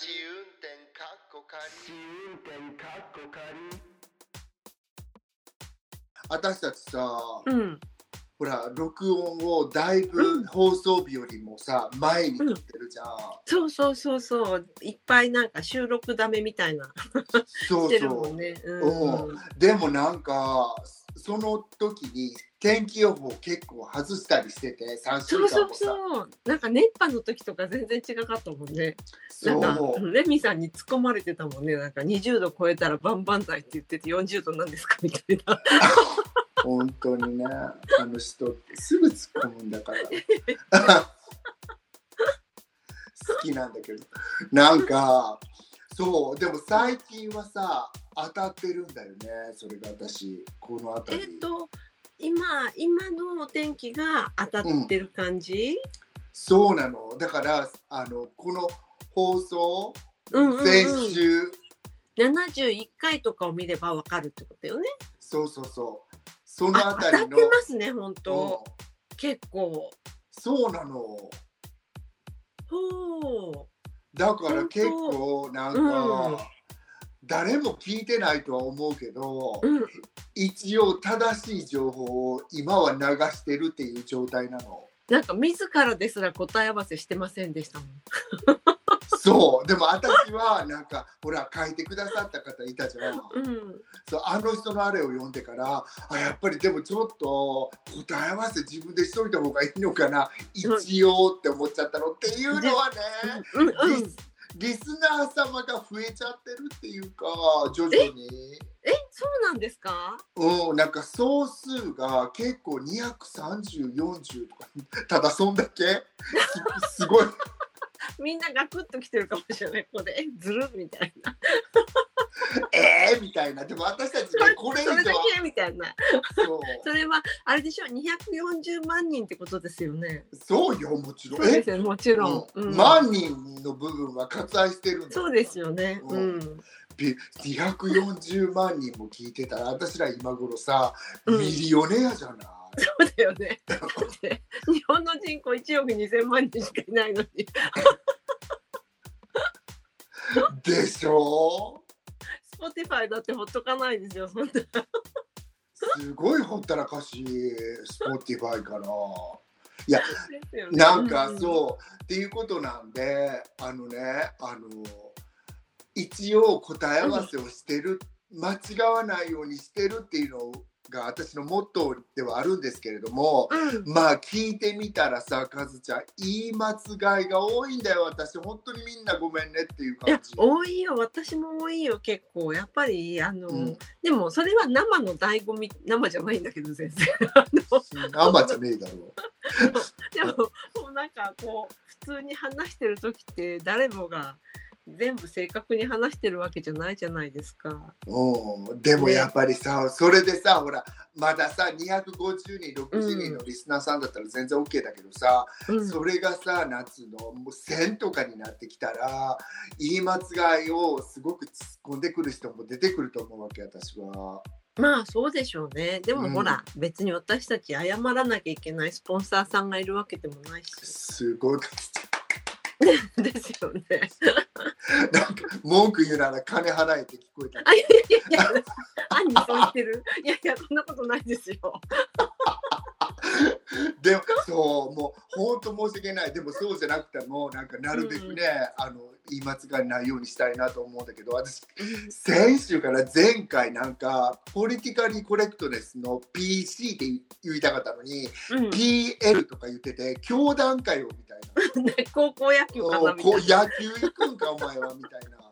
試運転かっこ仮運転かっこ仮私たちさ、うん。ほら録音をだいぶ放送日よりもさ、前に撮ってるじゃん、そうそうそうそう。いっぱいなんか収録ダメみたいな。そうしてるそうもんね。ううん。でもなんかその時に天気予報結構外したりしてて3週そうそうそう。なんか熱波の時とか全然違かったもんね。なんかそうレミさんに突っ込まれてたもんね。なんか20度超えたらバンバン剤って言ってて40度なんですかみたいな。本当にね。あの人ってすぐ突っ込むんだから。好きなんだけど。なんかそう。でも最近はさ当たってるんだよね。それが私。このえ辺り、っと今今のお天気が当たってる感じ？そうなの。だからあのこの放送、うんうんうん。先週。71回とかを見ればわかるってことよね。そうそうそう。そのあ当たってますね本当。うん。結構。そうなの。ほだから結構なんか、うん誰も聞いてないとは思うけど、う。うん。一応正しい情報を今は流してるっていう状態なの。なんか自らですら答え合わせしてませんでしたもん。そうでも私はなんかほら書いてくださった方いたじゃん。うん。そうあの人のあれを読んでからあやっぱりでもちょっと答え合わせ自分でしといた方がいいのかな一応って思っちゃったのっていうのはね。うんうんリ。スナー様が増えちゃってるっていうか徐々にえ、そうなんですか？うんなんか総数が結構23040とかただそんだけ？す すごいみんなガクッと来てるかもしれない。ここでえずるみたいな。えーみたいなでも私たちがこれ以それだけみたいな。そう それはあれでしょ？240万人ってことですよね。そうよもちろんえそうですよもちろん。うんうん万人の部分は割愛してるそうですよね。ううんん。び240万人も聞いてたら私ら今頃さ、うんミリオネアじゃない？そうだよね。日本の人口1億2000万人しかいないのに。でしょ？Spotify だってほっとかないですよ。そんな。すごいほったらかしい Spotify かな。いやねなんかうそう、っていうことなんであのねあの一応答え合わせをしてる、間違わないようにしてるっていうのが私のモットーではあるんですけれども、うん。まあ聞いてみたらさカズちゃん言い間違いが多いんだよ。私本当にみんなごめんねっていういや感じ。多いよ。私も多いよ結構。やっぱりあの、うん。でもそれは生の醍醐味生じゃないんだけど全然。あ の生じゃねえだろ。でももうなんかこう普通に話してる時って誰もが全部正確に話してるわけじゃないじゃないですか。うん、でもやっぱりさ、それでさほらまださ250人60人のリスナーさんだったら全然 OK だけどさ、うん、それがさ夏のもう1000とかになってきたら言い間違いをすごく突っ込んでくる人も出てくると思うわけ私は。まあそうでしょうね。でもうんほら、別に私たち謝らなきゃいけないスポンサーさんがいるわけでもないし。すごい ですよね。なんか文句言うなら金払えって聞こえた。あいやいやいや、兄にそう言ってる。いやいや、そんなことないですよ。でもそうもう本当申し訳ない。でもそうじゃなくてもなんかなるべくね、あの言い間違いないようにしたいなと思うんだけど私先週から前回なんかポリティカリーコレクトネスの PC って言いたかったのに、うん。PL とか言ってて教団かよみたいな。ね 高校野球かなみたいな。野球行くんかお前はみたいな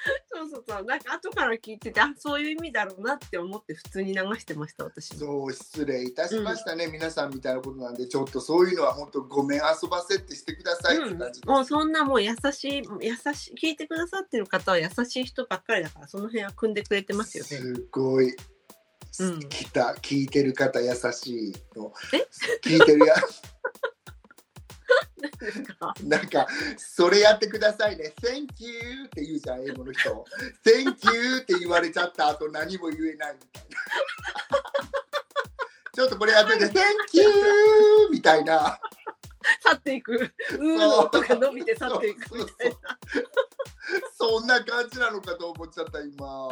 そうそうそう。なんか後から聞いてて、あ、そういう意味だろうなって思って普通に流してました、私も。そう失礼いたしましたね、皆さんみたいなことなんで。ちょっとそういうのは本当ごめん遊ばせってしてくださいってうん。感じです、もうそんなもう優しい、優しい、聞いてくださってる方は優しい人ばっかりだから、その辺は組んでくれてますよね。すごい、うん。来た聞いてる方優しいの。え？聞いてるや なんかそれやってくださいね。Thank you って言うじゃん英語の人。Thank you って言われちゃった後何も言えないみたいな。ちょっとこれやってて Thank you みたいな。さ去っていく。うーの音が伸びて去っていくみたいな。そんな感じなのかと思っちゃった今。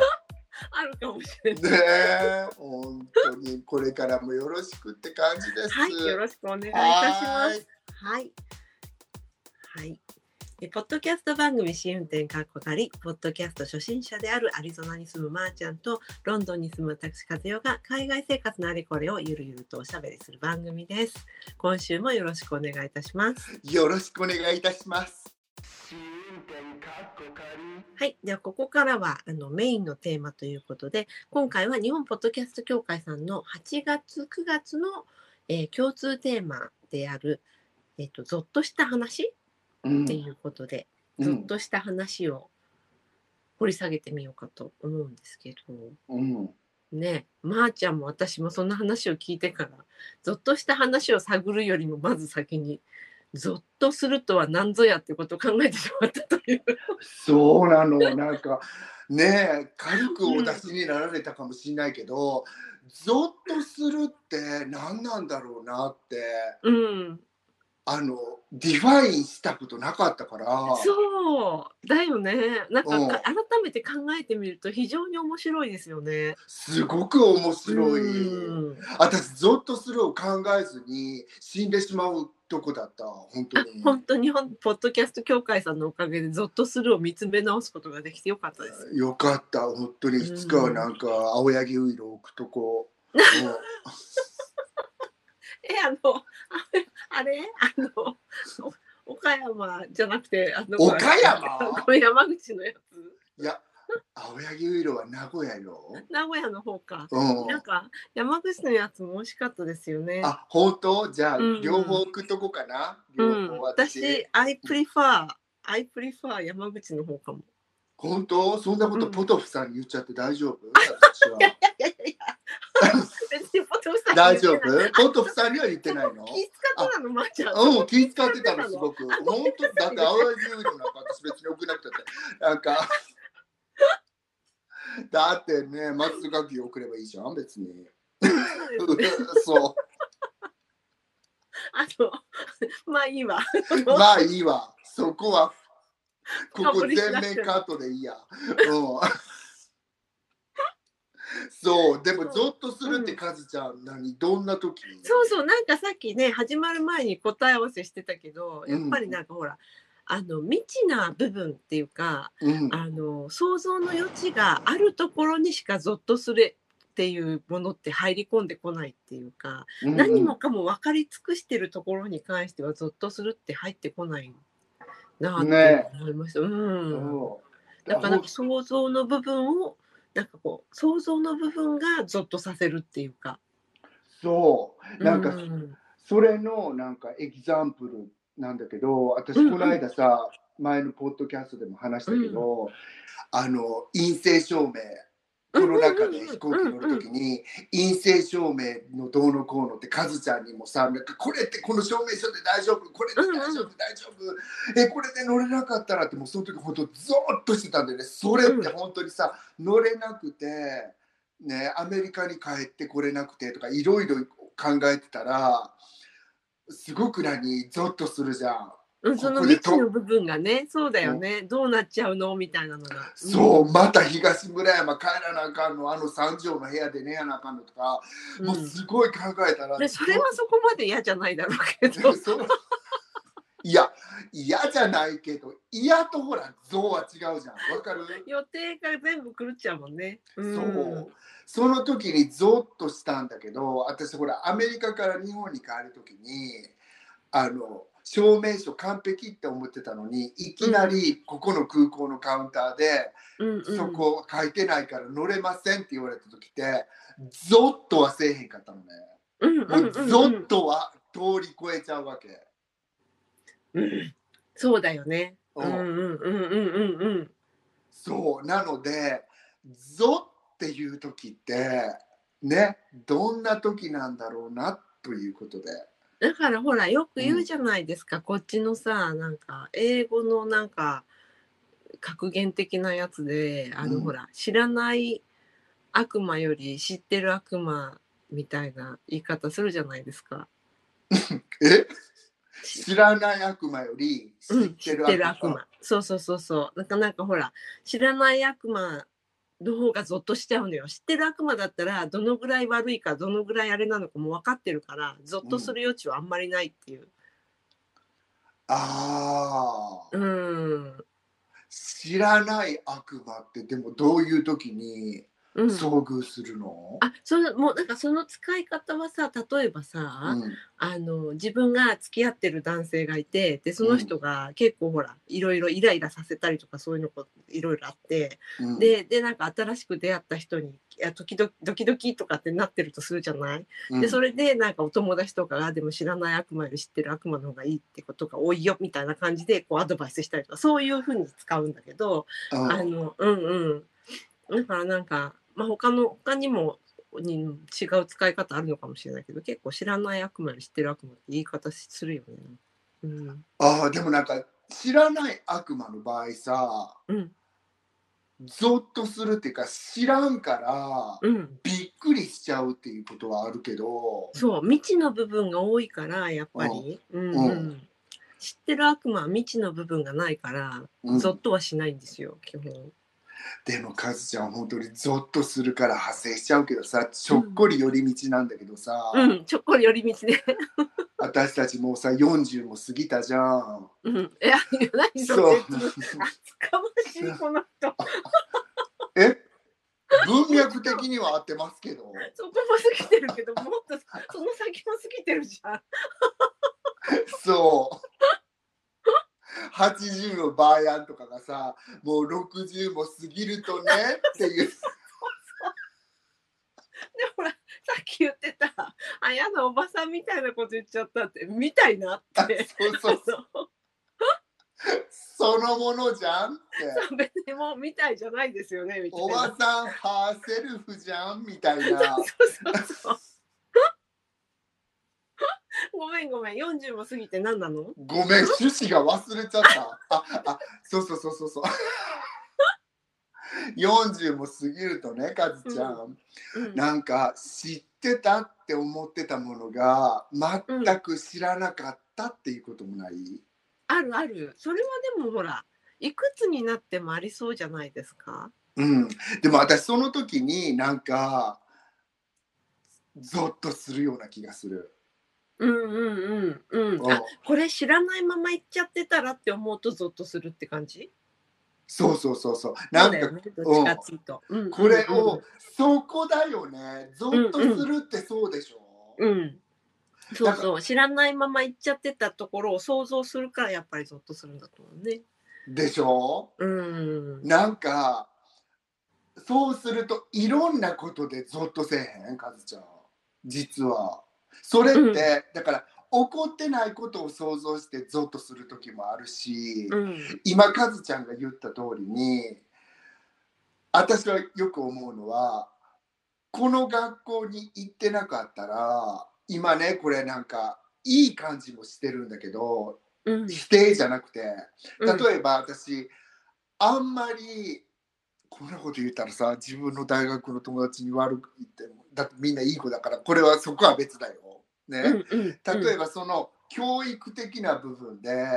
あるかもしれない。ねえ、本当に。これからもよろしくって感じです。はい、よろしくお願いいたしまはす。はい。はい。えポッドキャスト番組試運転かっこかり、ポッドキャスト初心者であるアリゾナに住むまーちゃんと、ロンドンに住む私和代が海外生活のあれこれをゆるゆるとおしゃべりする番組です。今週もよろしくお願いいたします。よろしくお願いいたします。試運転かっこかりはい。では、ここからはあのメインのテーマということで、今回は日本ポッドキャスト協会さんの8月、9月の、えー共通テーマである、えっ、と、ゾッとした話？うん。っていうことで、うん、ゾッとした話を掘り下げてみようかと思うんですけど、うん、ねまー、ちゃんも私もそんな話を聞いてから、ゾッとした話を探るよりもまず先に、ゾッとするとは何ぞやってことを考えてしまったという。そうなの、なんかねえ、軽くお出しになられたかもしれないけど、ゾッとするって何なんだろうなって、うん。あの、 define したことなかったから、そうだよね。なんかうんか改めて考えてみると非常に面白いですよね。すごく面白い。うん私、ゾッとするを考えずに死んでしまうとこだった、本当あに。本当日本ポッドキャスト協会さんのおかげでゾッとするを見つめ直すことができてよかったです。よかった、本当にいつかはなんか青柳ウイロ置くとこ。えあの あれ？あのお岡山じゃなくてあの岡山？これ山口のやつ？いや、青柳ウイロは名古屋よ。名古屋の方か。うん。なん。か山口のやつも美味しかったですよね。あ、本当じゃあ、うん両方置くとこかな、うん。私 I prefer I prefer 山口の方かも。本当？そんなことうん。ポトフさんに言っちゃって大丈夫、私はいやいやいやいや別にポトフさんに大丈夫？ポトフさんには言ってないの？気使ってたのまーちゃん。うん、気使ってたの、すごく。あ本当？だって、青柳ウイロなんか私別に送らなくたって。なんか、だってね、松垣送ればいいじゃん、別に。そ あのまあいいわ。う。まあいいわ。そこは、ここ全面カットでいいや。うん。そう、でもゾッとするってカズちゃん、何、どんな時に？そうそうなんかさっきね始まる前に答え合わせしてたけどやっぱりなんかほら、あの未知な部分っていうかうん。あの想像の余地があるところにしかゾッとするっていうものって入り込んでこないっていうか、うん何もかも分かり尽くしてるところに関してはゾッとするって入ってこないなって思いました。うん。だからなんか想像の部分をなんかこう想像の部分がゾッとさせるっていうか。そう。なんか、うんそれのなんかエキザンプルなんだけど私うんうんこの間さ、前のポッドキャストでも話したけど、あの陰性証明コロナ禍で飛行機乗るときに陰性証明のどうのこうのってカズちゃんにもさこれってこの証明書で大丈夫これって大丈夫、大丈夫。えこれで乗れなかったらってもうその時本当ゾーッとしてたんだよね。それって本当にさ乗れなくてねアメリカに帰ってこれなくてとかいろいろ考えてたらすごく何ゾッとするじゃん。うん、その未知の部分がね、そうだよね、どうなっちゃうの？みたいなのが。そう、また東村山帰らなあかんの、あの三畳の部屋で寝やなあかんのとか、うん、もうすごい考えたら。でそれはそこまで嫌じゃないだろうけど。いや、嫌じゃないけど、嫌とほら、像は違うじゃん。わかる、予定が全部狂っちゃうもんね。うんそう。その時にゾッとしたんだけど、私ほら、アメリカから日本に帰る時に、あの、証明書完璧って思ってたのにいきなりここの空港のカウンターで、うんうん、そこ書いてないから乗れませんって言われた時ってゾッとはせえへんかったのね。うんうんゾッとは通り越えちゃうわけ。うんそうだよね。うんうんうんうんうん。そうなのでゾっていう時ってねどんな時なんだろうなということで。だからほらよく言うじゃないですか、こっちのさなんか英語のなんか格言的なやつであの、うんほら知らない悪魔より知ってる悪魔みたいな言い方するじゃないですか。え？知らない悪魔より知うん、ってる知ってる悪魔。悪魔。そうそうそうそう。なんかなんかほら、知らない悪魔の方がゾッとしちゃうのよ。知ってる悪魔だったら、どのぐらい悪いか、どのぐらいあれなのかも分かってるから、ゾッとする余地はあんまりないっていう。ああ、うん。知らない悪魔ってでもどういう時にうん。遭遇するの、あ、その、もうなんかその使い方はさ、例えばさ、うん。あの自分が付き合ってる男性がいてでその人が結構ほらいろいろイライラさせたりとかそういうのこいろいろあってうん、ででなんか新しく出会った人にいや時々ドキドキとかってなってるとするじゃない、うん。でそれでなんかお友達とかがでも知らない悪魔より知ってる悪魔の方がいいってことが多いよみたいな感じでこうアドバイスしたりとかそういうふうに使うんだけど、うん。あのうんうん。だからなんか、まあ、他の他にもに違う使い方あるのかもしれないけど結構知らない悪魔知ってる悪魔って言い方するよね。うん。ああでもなんか知らない悪魔の場合さうん。ゾッとするっていうか知らんからうん、びっくりしちゃうっていうことはあるけど。そう未知の部分が多いからやっぱり、うん。うん。うん。知ってる悪魔は未知の部分がないから、うん。ゾッとはしないんですよ基本。でもカズちゃん本当にゾッとするから派生しちゃうけどさちょっこり寄り道なんだけどさ、うん、ちょっこり寄り道ね。私たちもうさ40も過ぎたじゃん。うん、いや、何そそうれ。厚かましい、この人。え？文脈的には合ってますけどそこも過ぎてるけど、もっとその先も過ぎてるじゃん。そう80のバーヤンとかがさもう60も過ぎるとねっていうでほら、さっき言ってた、あ、やだ、おばさんみたいなこと言っちゃったって、みたいなって。そうそうそうそのものじゃんってそう別にもうみたいじゃないですよね、みたいな。おばさんハーセルフじゃんみたいなそうそうそう。ごめんごめん、40も過ぎて何なの？ごめん。趣旨が忘れちゃった。ああそうそうそうそうそう。40も過ぎるとねカズちゃん、うん、なんか知ってたって思ってたものが全く知らなかったっていうこともない、あるある。それはでもほら、いくつになってもありそうじゃないですか？うん、でも私その時になんかゾッとするような気がする。うんうんうんうん。うんあこれ知らないまま行っちゃってたらって思うとゾッとするって感じ？そうそうそうそう。なんかね、どっちかっていうと。うんこれを、そこだよね。ゾッとするってそうでしょ？うん、うんそうそう知らないまま行っちゃってたところを想像するからやっぱりゾッとするんだと思うね。でしょ？うん。なんかそうするといろんなことでゾッとせえへん？カズちゃん実はそれって、うんだから起こってないことを想像してゾッとする時もあるし、うん。今カズちゃんが言った通りに私はよく思うのはこの学校に行ってなかったら今ねこれなんかいい感じもしてるんだけどうん。否定じゃなくてうん例えば私あんまりこんなこと言ったらさ自分の大学の友達に悪く言ってもだってみんないい子だからこれはそこは別だよ。ね、うんうん例えばその教育的な部分で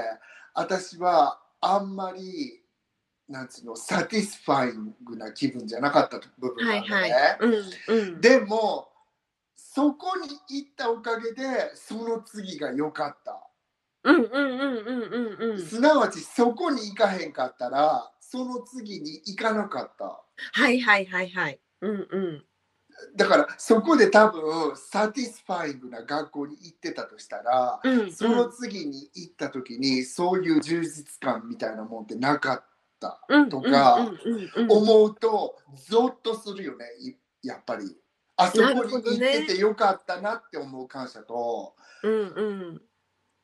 私はあんまりなんつうのサティスファイングな気分じゃなかった部分はいなんだね。はい。うんうん。でもそこに行ったおかげでその次が良かった。うんうんうんうんうんうん。すなわちそこに行かへんかったらその次に行かなかった。はいはいはいはい。うんうん。だからそこで多分サティスファイングな学校に行ってたとしたら、うんうん、その次に行った時にそういう充実感みたいなもんってなかったうんとか思うとゾッとするよねいやっぱり。あそこに行っててよかったなって思う感謝と。うんうん。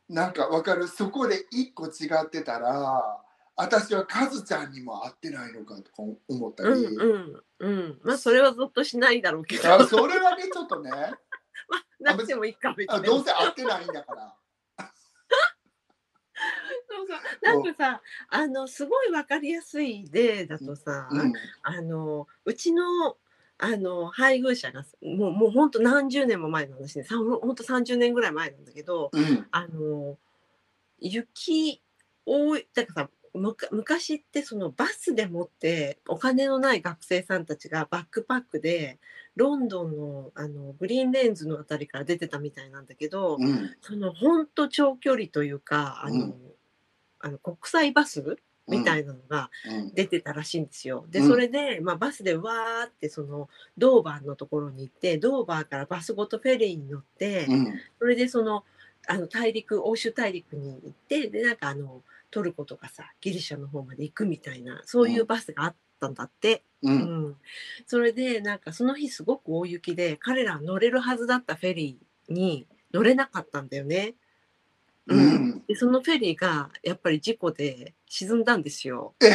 なんかわかる？そこで一個違ってたら私はカズちゃんにも会ってないのかとか思ったり、うんうんうん。まあそれはゾッとしないだろうけど。あそれはねちょっとね まあなくてもいいか別に。あどうせ会ってないんだから。そうそうなんかさあのすごいわかりやすい例だとさ、うんあのうちのあの配偶者がもうもう本当何十年も前の話ねさほんと30年ぐらい前なんだけどうんあの雪多いだからさ昔ってそのバスでもってお金のない学生さんたちがバックパックでロンドンのあのグリーンレンズのあたりから出てたみたいなんだけど、うん。その本当長距離というかあの、うん。あの国際バスみたいなのがうん。出てたらしいんですよ。でうん。それで、まあ、バスでわーってそのドーバーのところに行ってドーバーからバスごとフェリーに乗って、うん。それでそのあの大陸欧州大陸に行ってでなんかあのトルコとかさギリシャの方まで行くみたいなそういうバスがあったんだって、ううん。んそれでなんかその日すごく大雪で彼ら乗れるはずだったフェリーに乗れなかったんだよね。うん。でそのフェリーがやっぱり事故で沈んだんですよ。えー？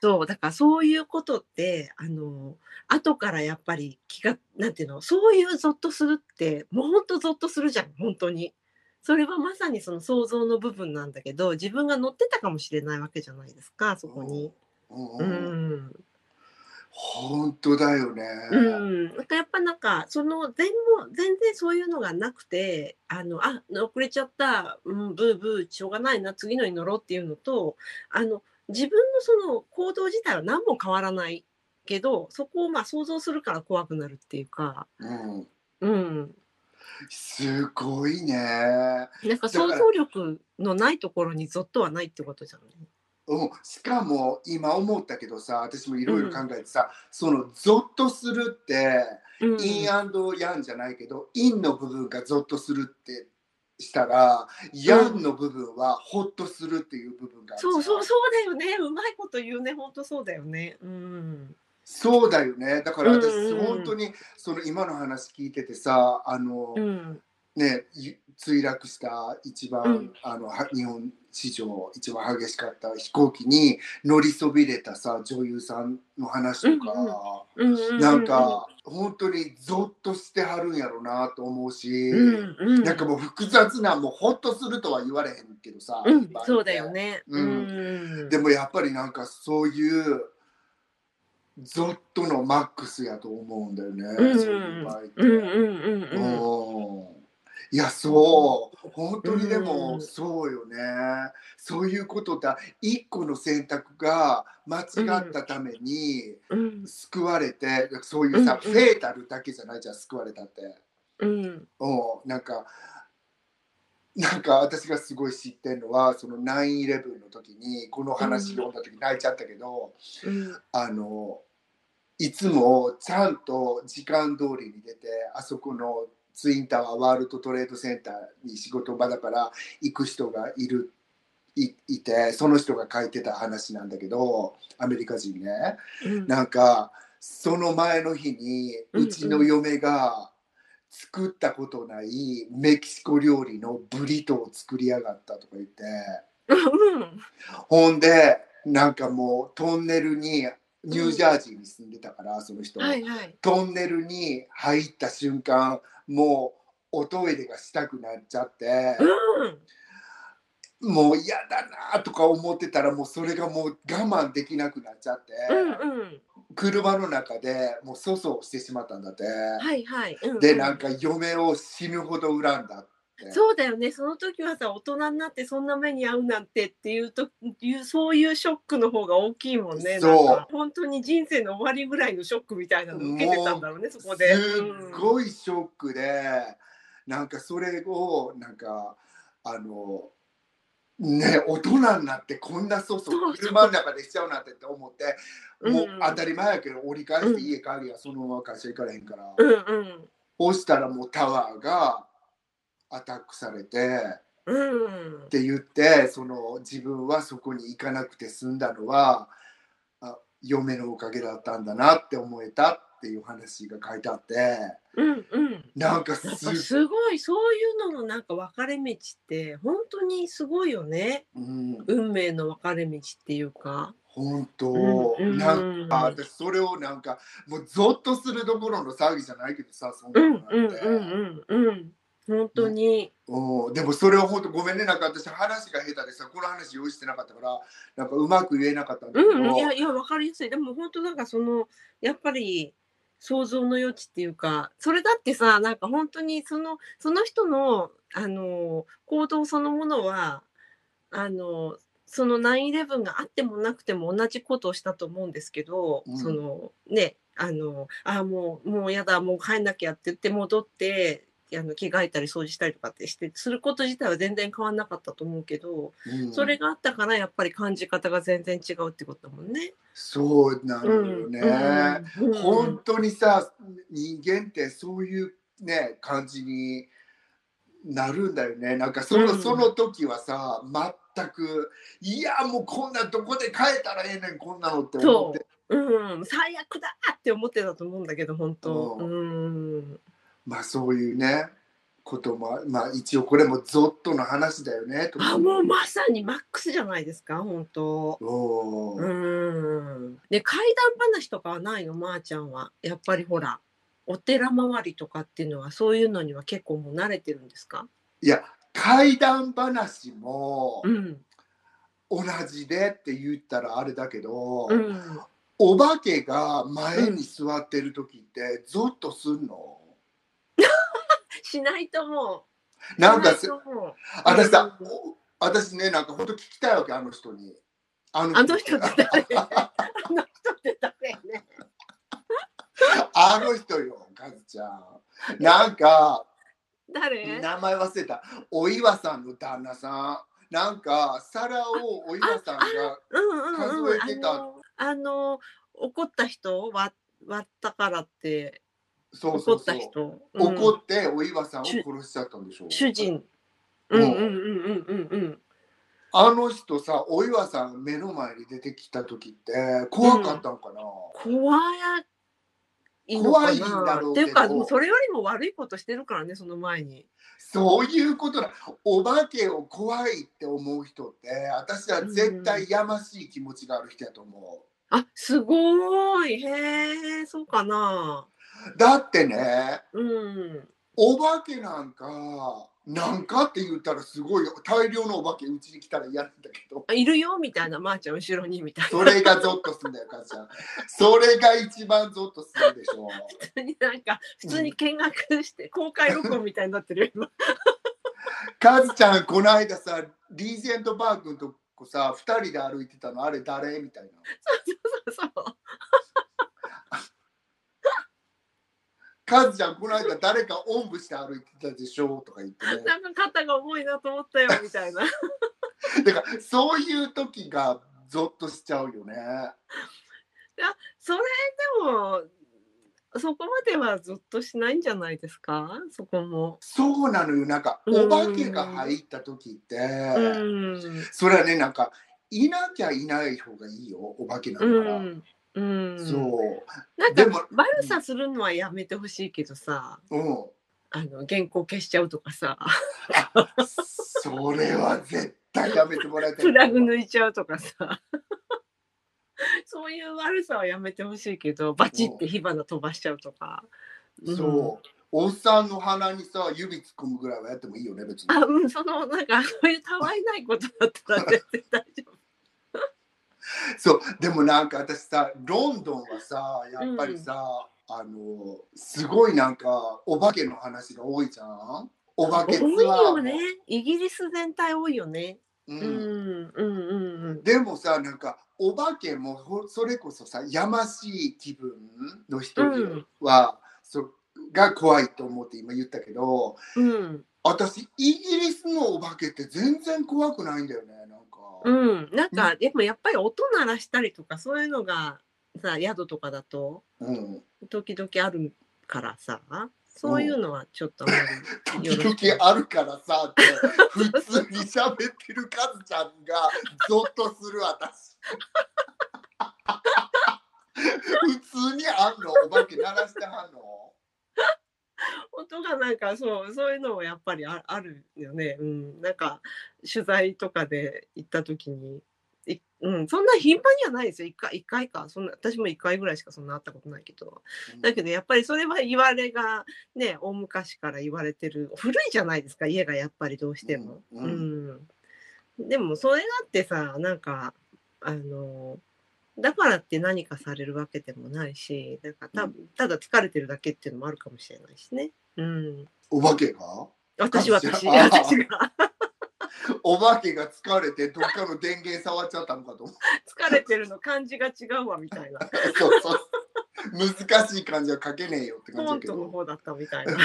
そうだからそういうことってあの後からやっぱり気がなんていうのそういうゾッとするってもうほんとゾッとするじゃん本当に。それはまさにその想像の部分なんだけど自分が乗ってたかもしれないわけじゃないですかそこに。ううん。ん、本当だよね。うん、なんかやっぱなんかその全も全然そういうのがなくてあのあ遅れちゃった、うん、ブーブーしょうがないな次のに乗ろうっていうのとあの自分のその行動自体は何も変わらないけどそこをまあ想像するから怖くなるっていうか、うん、うん、すごいね。なんか想像力のないところにゾッとはないってことじゃない？うん、しかも今思ったけどさ私もいろいろ考えてさ、そのゾッとするって、うんインヤンじゃないけどインの部分がゾッとするってしたら、ヤンの部分はホッとするっていう部分があるじゃん。そうそうそうだよね。うまいこと言うね。本当そうだよね。うんそうだよね。だから私、うんうんうん。本当にその今の話聞いててさあの、うん。ねゆ墜落した一番、うん。あのは日本史上一番激しかった飛行機に乗りそびれたさ女優さんの話とか、うんうんうん。なんか本当にゾッとしてはるんやろうなと思うし、うんうん。なんかもう複雑なもうホッとするとは言われへんけどさ、うん。そうだよね。ううんん。でもやっぱりなんかそういうゾッとのマックスやと思うんだよね、うん。そういう場合って。うんうんいやそう。本当にでもうん。そうよね。そういうことだ。一個の選択が間違ったためにうん。救われてそういうさ、うんフェータルだけじゃない？じゃん救われたって。うん。うん。なんかなんか私がすごい知ってるのはその9-11の時にこの話読んだ時泣いちゃったけど、うん。あのいつもちゃんと時間通りに出てあそこのツインタワーワールドトレードセンターに仕事場だから行く人がいるいいてその人が書いてた話なんだけどアメリカ人ね。うん。なんかその前の日にうちの嫁が作ったことないメキシコ料理のブリトーを作りやがったとか言って。うん。ほんでなんかもうトンネルにニュージャージーに住んでたからその人、は。いはい。トンネルに入った瞬間もうおトイレがしたくなっちゃって。うん。もう嫌だなとか思ってたらもうそれがもう我慢できなくなっちゃって、うんうん。車の中でもう粗相してしまったんだって、はいはい。うんうん。でなんか嫁を死ぬほど恨んだってそうだよね。その時はさ、大人になってそんな目に遭うなんてっていうというそういうショックの方が大きいもんね。そう本当に人生の終わりぐらいのショックみたいなの受けてたんだろうね。そこで。すっごいショックで、なんかそれをなんかあのね大人になってこんなそうそそう車の中でしちゃうなんてって思ってうんもう当たり前やけど折り返して家帰りやそのまま会社行かれへんから、うんうんそしたらもうタワーがアタックされてうんって言ってその自分はそこに行かなくて済んだのはあ嫁のおかげだったんだなって思えたっていう話が書いてあってうんうん。なんかすすごいそういうののなんか分かれ道って本当にすごいよね。うん運命の分かれ道っていうか。本当、うんうんなんか私それをなんかもうゾッとするどころの騒ぎじゃないけどさそんうなんのうんなんて、うんうんうん。本当に。うん。でもそれを本当ごめんね。なんか私話が下手でさこの話用意してなかったからなんかうまく言えなかったんだけど、うん、いやいや分かりやすい。でも本当なんかそのやっぱり想像の余地っていうかそれだってさなんか本当にそのその人のあの行動そのものはあのその9-11があってもなくても同じことをしたと思うんですけど、うん。そのねあのあもうもうやだもう帰んなきゃって言って戻ってあの着替えたり掃除したりとかってしてすること自体は全然変わんなかったと思うけど、うん。それがあったからやっぱり感じ方が全然違うってことだもんね。そうなのよね。うんうん本当にさ人間ってそういうね感じになるんだよね。なんかその,、うん。その時はさ全くいやもうこんなどこで帰ったらええねんこんなのって思って。う。ん、最悪だって思ってたと思うんだけど本当。う。うんまあそういうねこともまあ一応これもゾッとの話だよねとあもうまさにマックスじゃないですか本当。おーうん。で怪談話とかはないのまー、ちゃんは。やっぱりほらお寺周りとかっていうのはそういうのには結構もう慣れてるんですか？いや怪談話もうん。同じでって言ったらあれだけど、うん。お化けが前に座ってる時ってゾッとすんの、しないと思う。なんかす私さ、私ねなんか本当聞きたいわけあの人に。あの人って。誰？あの人って誰？ね。あの人よカズちゃん。なんか誰？名前忘れた。お岩さんの旦那さん。なんか皿をお岩さんがうんうんうん。数えてた。あのあの怒った人？を割割ったからってそうそ怒ったうそう人。うん怒ってお岩さんを殺しちゃったんでしょ主人。ううんんうんうんうんうんうん。あの人さお岩さん目の前に出てきた時って怖かったんかな、怖いのかな怖いんだろうけどっていうかそれよりも悪いことしてるからねその前に。そういうことだ。お化けを怖いって思う人って、私は絶対やましい気持ちがある人やと思あすごいへえそうかな。う。だってね、うん。お化けなんか、なんかって言ったらすごいよ大量のお化けうちに来たら嫌なんだけど、あいるよみたいなまー、ちゃん後ろにみたいな。それがゾッとするんだよ、母ちゃん。それが一番ゾッとするでしょ。普通になんか普通に見学して公開録音みたいになってるよ今。カズちゃん、この間さ、リーゼントパークのとこさ、二人で歩いてたの、あれ誰？みたいな。そうそう。カズちゃん、この間誰かおんぶして歩いてたでしょとか言ってね。なんか肩が重いなと思ったよみたいな。だからそういう時がゾッとしちゃうよね。それでもそこまではずっとしないんじゃないですか？そこも。そうなのよ。なんかうんお化けが入った時って、うん。それはね、なんかいなきゃいない方がいいよ、お化けなうんから。ん。うん。そう。なんでもか悪さするのはやめてほしいけどさ、うん。あの原稿消しちゃうとかさ、それは絶対やめてもらいたい。プラグ抜いちゃうとかさ。そういう悪さはやめてほしいけど、バチって火花飛ばしちゃうとか。うんそう。おっさんの鼻にさ、指突っ込むぐらいはやってもいいよね、別に。あ、うん、そのなんかそういうたわいないことだったら全然大丈夫。そうでもなんか私さロンドンはさやっぱりさ、あのすごいなんかお化けの話が多いじゃん？お化けツアー多いよもね。イギリス全体多いよね。うんうん、うん、うん、でもさなんかお化けもほそれこそさやましい気分の人は、そが怖いと思って今言ったけどうん。うん。私イギリスのお化けって全然怖くないんだよねなんか、うん、なんか、でもやっぱり音鳴らしたりとかそういうのがさ宿とかだとうん、時々あるからさそういうのはちょっとあん。時々あるからさって普通に喋ってるカズちゃんがゾッとする私。普通にあんの？お化け鳴らしてはんの？音がなんかそうそういうのもやっぱりああるよね。うん、なんか取材とかで行った時に。いうん、そんな頻繁にはないですよ。一回一回か。そんな私も一回ぐらいしかそんな会ったことないけど。だけどやっぱりそれは言われがね大昔から言われてる古いじゃないですか家がやっぱりどうしても。ううんんでもそれだってさなんかあのだからって何かされるわけでもないしなんかたただ疲れてるだけっていうのもあるかもしれないしね。うん、お化けが？私私あ私が。お化けが疲れてどっかの電源触っちゃったのかと思う。疲れてるの感じが違うわみたいな。そうそう。難しい漢字は書けねえよって感じだけど。トの方だったみたいな。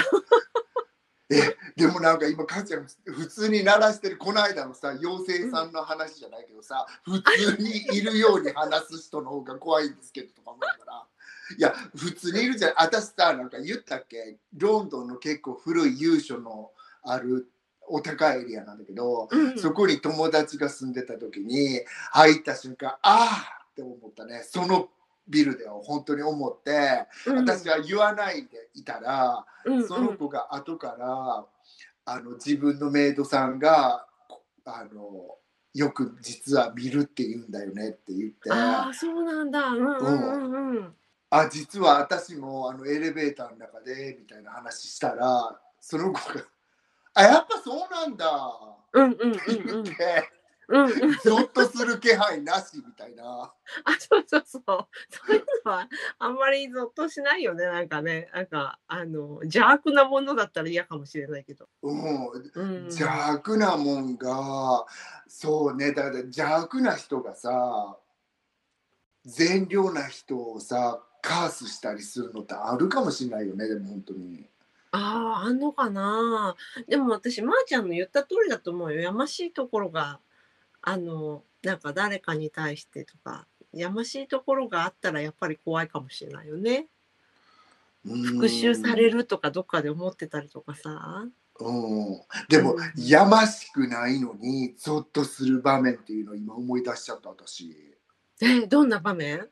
え、でもなんか今、かちゃん、普通に鳴らしてる、この間のさ、妖精さんの話じゃないけどさ、普通にいるように話す人の方が怖いんですけどとか思うから。いや、普通にいるじゃん。私さ、なんか言ったっけ？ロンドンの結構古い由緒のあるお高いエリアなんだけど、うんそこに友達が住んでた時に入った瞬間、ああって思ったね。そのビルでは本当に思って、うん私は言わないでいたら、うんその子が後からあの自分のメイドさんがこあのよく実は見るって言うんだよねって言ってあああそうなんだ。うんうんうんうん。実は私もあのエレベーターの中でみたいな話したらその子が「あやっぱそうなんだ」うんうんってうんうん言って、うんうん。ゾッとする気配なしみたいな。あそうそうそう。そういうのはあんまりゾッとしないよね。なんかね、なんかあの邪悪なものだったら嫌かもしれないけど。うん、うん。邪悪なもんがそうねだから邪悪な人がさ善良な人をさカースしたりするのってあるかもしれないよねでも本当にああ、あんのかな。でも私、まー、ちゃんの言った通りだと思うよ。やましいところが、あの、なんか誰かに対してとか、やましいところがあったらやっぱり怖いかもしれないよね。復讐される、るとかどっかで思ってたりとかさ。うん、でも、うんやましくないのにゾッとする場面っていうのを今思い出しちゃった私。え、どんな場面？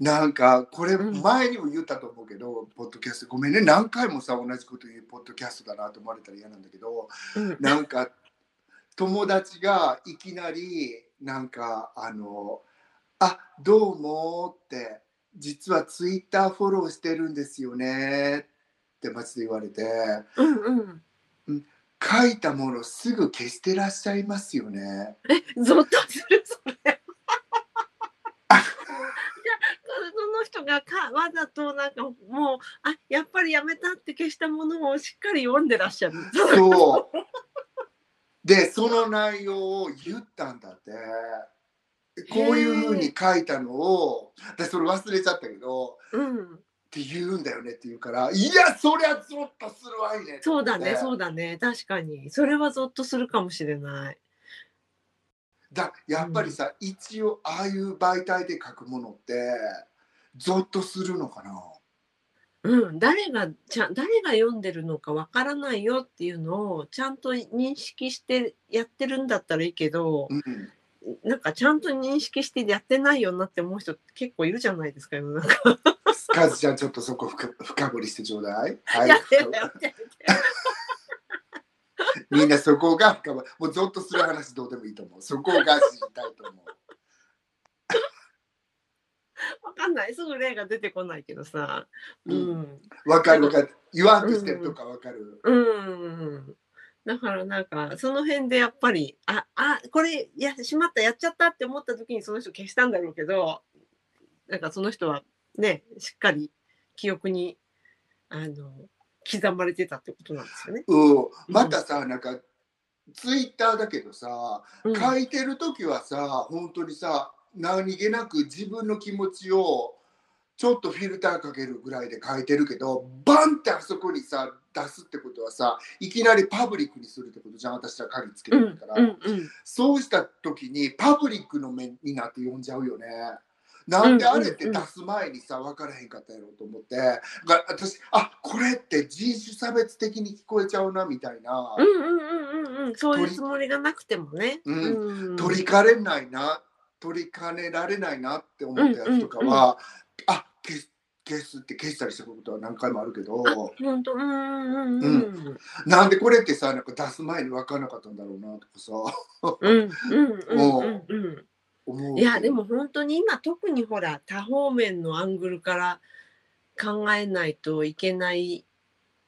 なんかこれうん。前にも言ったと思うけど、ポッドキャスト。ごめんね。何回もさ同じこと言うポッドキャストだなと思われたら嫌なんだけどうん。なんか友達がいきなりなんかあの「あどうも」って「実はツイッターフォローしてるんですよね」ってマジで言われてうんうん。書いたものすぐ消してらっしゃいますよね。ゾッとする、それ。じゃあ、その人がかわざとなんかもう、あ、やっぱりやめたって消したものをしっかり読んでらっしゃる。そうでその内容を言ったんだってこういうふうに書いたのを私それ忘れちゃったけどうん。って言うんだよねって言うからいやそりゃゾッとするわいねそうだね、ねそうだね。確かに。それはゾッとするかもしれない。だやっぱりさ、一応ああいう媒体で書くものってゾッとするのかな？うん、誰がちゃん誰が読んでるのかわからないよっていうのをちゃんと認識してやってるんだったらいいけど、うんなんかちゃんと認識してやってないよなって思う人結構いるじゃないですか。世の中カズちゃんちょっとそこ深深掘りしてちょうだい？はいみんなそこが深掘り。もうゾッとする話どうでもいいと思う。そこが知りたいと思う。わかんないすぐ例が出てこないけどさ。ううんんわかるわかる。言わんとしてるとかわかる。うん。だからなんかその辺でやっぱりああこれやしまったやっちゃったって思った時にその人消したんだろうけどなんかその人はねしっかり記憶にあの刻まれてたってことなんですよね。うん。またさ、なんか、ツイッターだけどさ、うん書いてる時はさ、本当にさ、何気なく自分の気持ちをちょっとフィルターかけるぐらいで書いてるけど、バンってあそこにさ、出すってことはさ、いきなりパブリックにするってことじゃん、私は鍵つけうんるから。うんうんそうした時にパブリックの目になって読んじゃうよね。なんであれって出す前にさ分からへんかったやろうと思って。が私あこれって人種差別的に聞こえちゃうなみたいな、うんうんうんうんうん。そういうつもりがなくてもね。うん。うん。取りかれないな取りかねられないなって思ったやつとかは、あ消す消すって消したりしたことは何回もあるけど本当？うんうんうんうん。なんでこれってさなんか出す前に分からなかったんだろうなとかさ。うんうんうんいやでも本当に今特にほら多方面のアングルから考えないといけない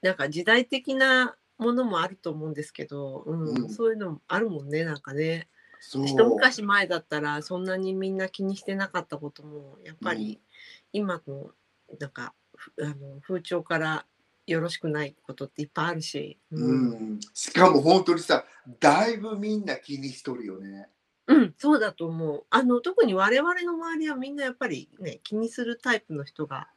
なんか時代的なものもあると思うんですけど、うんうん。そういうのもあるもんねなんかね一昔前だったらそんなにみんな気にしてなかったこともやっぱり今のなんかふあの風潮からよろしくないことっていっぱいあるし、うん、しかも本当にさだいぶみんな気にしとるよね。うん、そうだと思う。あの特に我々の周りはみんなやっぱりね気にするタイプの人が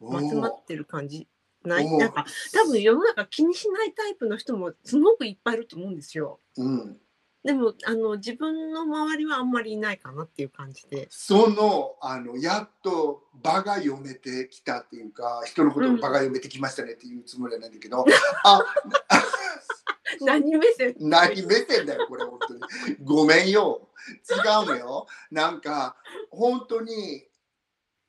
集まってる感じない？なんか多分世の中気にしないタイプの人もすごくいっぱいいると思うんですよ。うん、でもあの自分の周りはあんまりいないかなっていう感じで。そのあのやっと場が読めてきたっていうか人のことを場が読めてきましたねっていうつもりはないんだけど、あ 何目線？何目線だよこれ本当に。ごめんよ。違うのよ。なんか本当に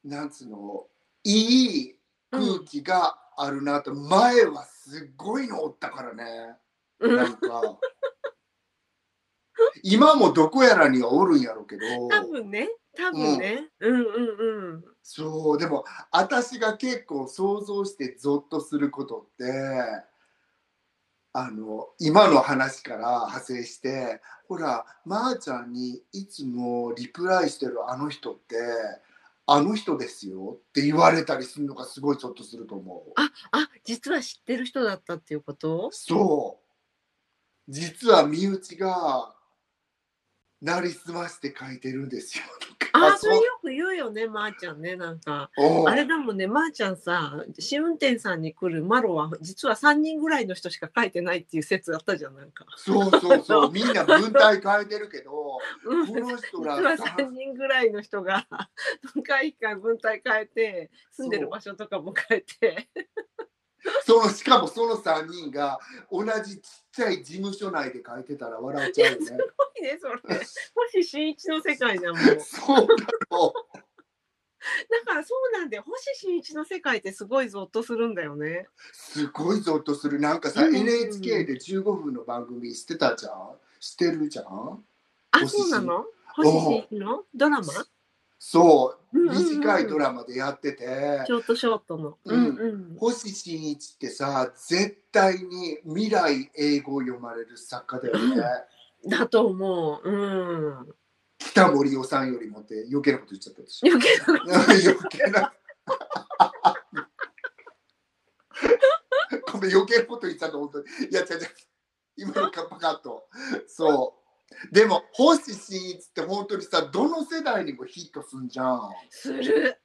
なんつうのいい空気があるなと、前はすっごいのおったからね。うん。なんか今もどこやらにはおるんやろうけど。多分ね。多分ね、うん、うんうん。そうでも私が結構想像してゾッとすることってあの今の話から派生してほらまー、ちゃんにいつもリプライしてるあの人ってあの人ですよって言われたりするのがすごいゾッとすると思う。ああ実は知ってる人だったっていうこと？そう。実は身内がなりすまして書いてるんですよ。とかあそれよく言うよねまー、ちゃんねなんか。あれだもんねまー、ちゃんさ試運転さんに来るマロは実は3人ぐらいの人しか書いてないっていう説あったじゃんなんか。そうそうそう。みんな文体変えてるけどうん。この人ら実は3人ぐらいの人が何回か文体変えて住んでる場所とかも変えて。そのしかもその3人が同じちゃい事務所内で書いてたら笑っちゃうよね。すごいねそれ。星新一の世界じゃんもう。だそうだろからそうなんだよ星新一の世界ってすごいゾッとするんだよね。う。すごいゾッとする。なんかさ、うん NHK で15分の番組してたじゃん。してるじゃん？あそうなの？星新一の？ドラマ？そう、短いドラマでやってて、ショートショートのうんうん星新一ってさ、絶対に未来英語を読まれる作家だよね。だと思ううん北森夫さんよりもって余計なこと言っちゃったでしょ。余計な余計な。ごめん余計なこと言っちゃった本当に。いや違う違う。今のカッパカット。そう。でも星新一って本当にさどの世代にもヒットすんじゃん。する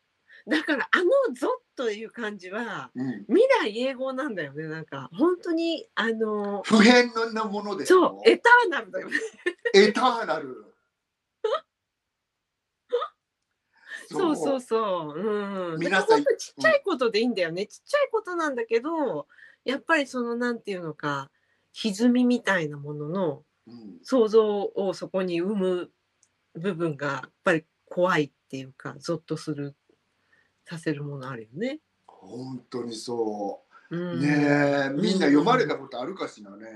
だからあのゾッという感じはうん。未来英語なんだよねなんか本当にあの普遍なものでしそうょ。エターナルだよね エターナル。そうそうそううん皆さんちっちゃいことでいいんだよね、ちっちゃいことなんだけどやっぱりそのなんていうのか歪みみたいなもののうん想像をそこに生む部分がやっぱり怖いっていうかゾッとするさせるものあるよね。本当にそうう。ん、ねえ、みんな読まれたことあるかしらね。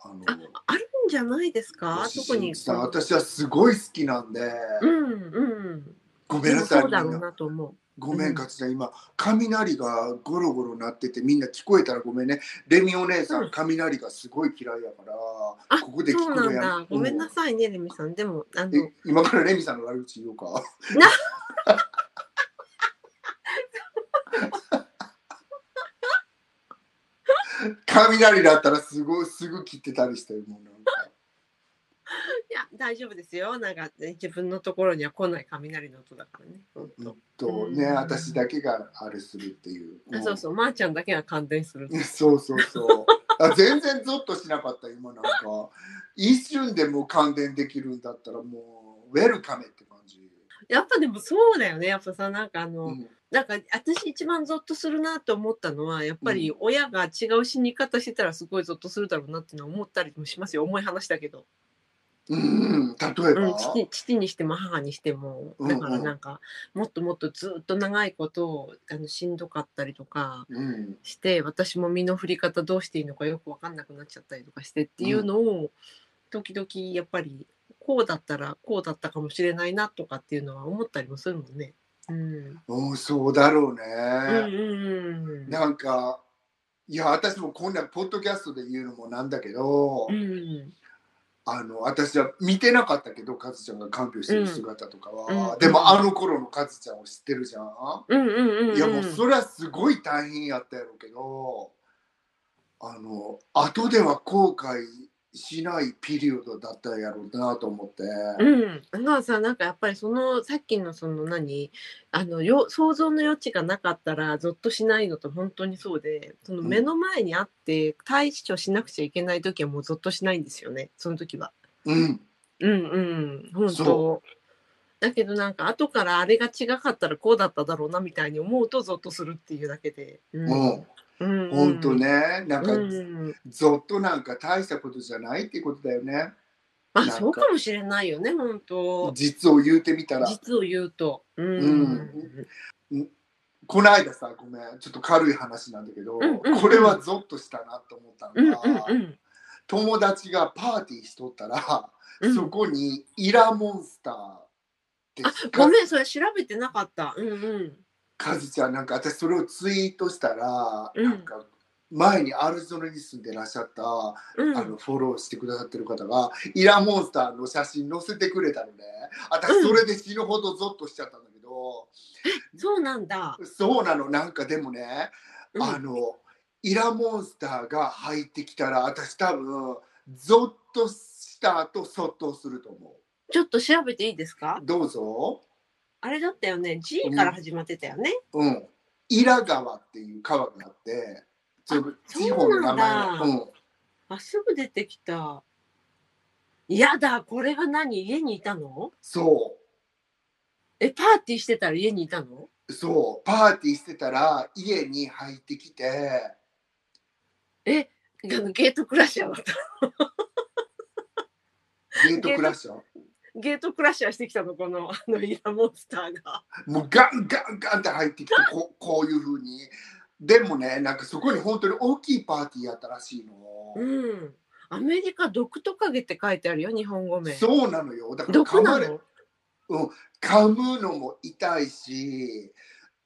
あのああるんじゃないですか？星特に私はすごい好きなんで。うんうんごめんなさい。そうだろうなと思う。ごめうんん、かつちゃん、今、雷がゴロゴロ鳴ってて、みんな聞こえたらごめんね。レミお姉さん、うん雷がすごい嫌いやから、あここで聞そうなんくのやだ。ごめんなさいね、レミさん。でも、あの、え今からレミさんの悪口言おうか。雷だったらすごいすぐ切ってたりしてるもんなんか。大丈夫ですよ。なんか、自分のところには来ない雷の音だからね。ほんととね、うん私だけがあれするっていう。あそうそう、まー、ちゃんだけが感電する。そうそうそう。あ全然ゾッとしなかった今なんか一瞬でもう感電できるんだったらもうウェルカメって感じ。やっぱでもそうだよね。やっぱさ、なんかあの、うんなんか私一番ゾッとするなと思ったのは、やっぱり親が違う死に方してたらすごいゾッとするだろうなっていうのは思ったりもしますよ。重い話だけど。うん、例えば、うん、父父にしても母にしても。うんうん。だからなんか、もっともっとずっと長いことあのしんどかったりとかうん、して私も身の振り方どうしていいのかよく分かんなくなっちゃったりとかしてっていうのを、時々やっぱりこうだったらこうだったかもしれないなとかっていうのは思ったりもするもんね。うん、うん、そうだろうね。うんうんうん。なんかいや私もこんなポッドキャストで言うのもなんだけど、うんあの私は見てなかったけどカズちゃんが看病してる姿とかは、うん。でもあの頃のカズちゃんを知ってるじゃん、うんうんうんうん。いやもうそれはすごい大変やったやろうけどあの後では後悔しないピリオドだったやろうなと思って、うん、さなんかやっぱりそのさっきのその何？あのよ想像の余地がなかったらゾッとしないのと本当にそうでそのうん目の前にあって対処しなくちゃいけない時はもうゾッとしないんですよねその時は。うん、うんうん。本そ当だけどなんか後からあれが違かったらこうだっただろうなみたいに思うとゾッとするっていうだけで。うん。もうんう本当ねなんか、うん、ゾッとなんか大したことじゃないっていうことだよね。まあなんか。そうかもしれないよね本当。実を言うてみたら。実を言うと。うん。うん。この間さごめん。ちょっと軽い話なんだけど、うんうんうん。これはゾッとしたなと思ったうんのが、うんうん友達がパーティーしとったら、うん。そこにイラモンスターってあ、ごめん、それ調べてなかった。うんうん。カズちゃんなんか私それをツイートしたら、うん。なんか前にアルゾナに住んでらっしゃった、うん、あのフォローしてくださってる方がイラモンスターの写真載せてくれたのね。私それで死ぬほどゾッとしちゃったんだけど、そうなんだ。そうなの。なんかでもね、うん。あのイラモンスターが入ってきたら私多分ゾッとした後そっとすると思ちょっと調べていいですか？うどうぞあれだったよね。G から始まってたよね。うん。イラ川っていう川があって地方の名前そうなんあ、すぐ出てきた。やだ、これが何？家にいたの？そえ、パーティーしてたら家にいたの？うそう。パーティーしてたら家に入ってきて。え、ゲートクラッシャーだった。ゲートクラッシャー？ゲートクラッシャーしてきたの、この あのイラモンスターが。もうガンガンガンって入ってきて ここういうふうにでもねなんかそこに本当に大きいパーティーやったらしいの、うん。アメリカ毒トカゲって書いてあるよ、日本語名。そうなのよだから毒なの？噛むのも痛いし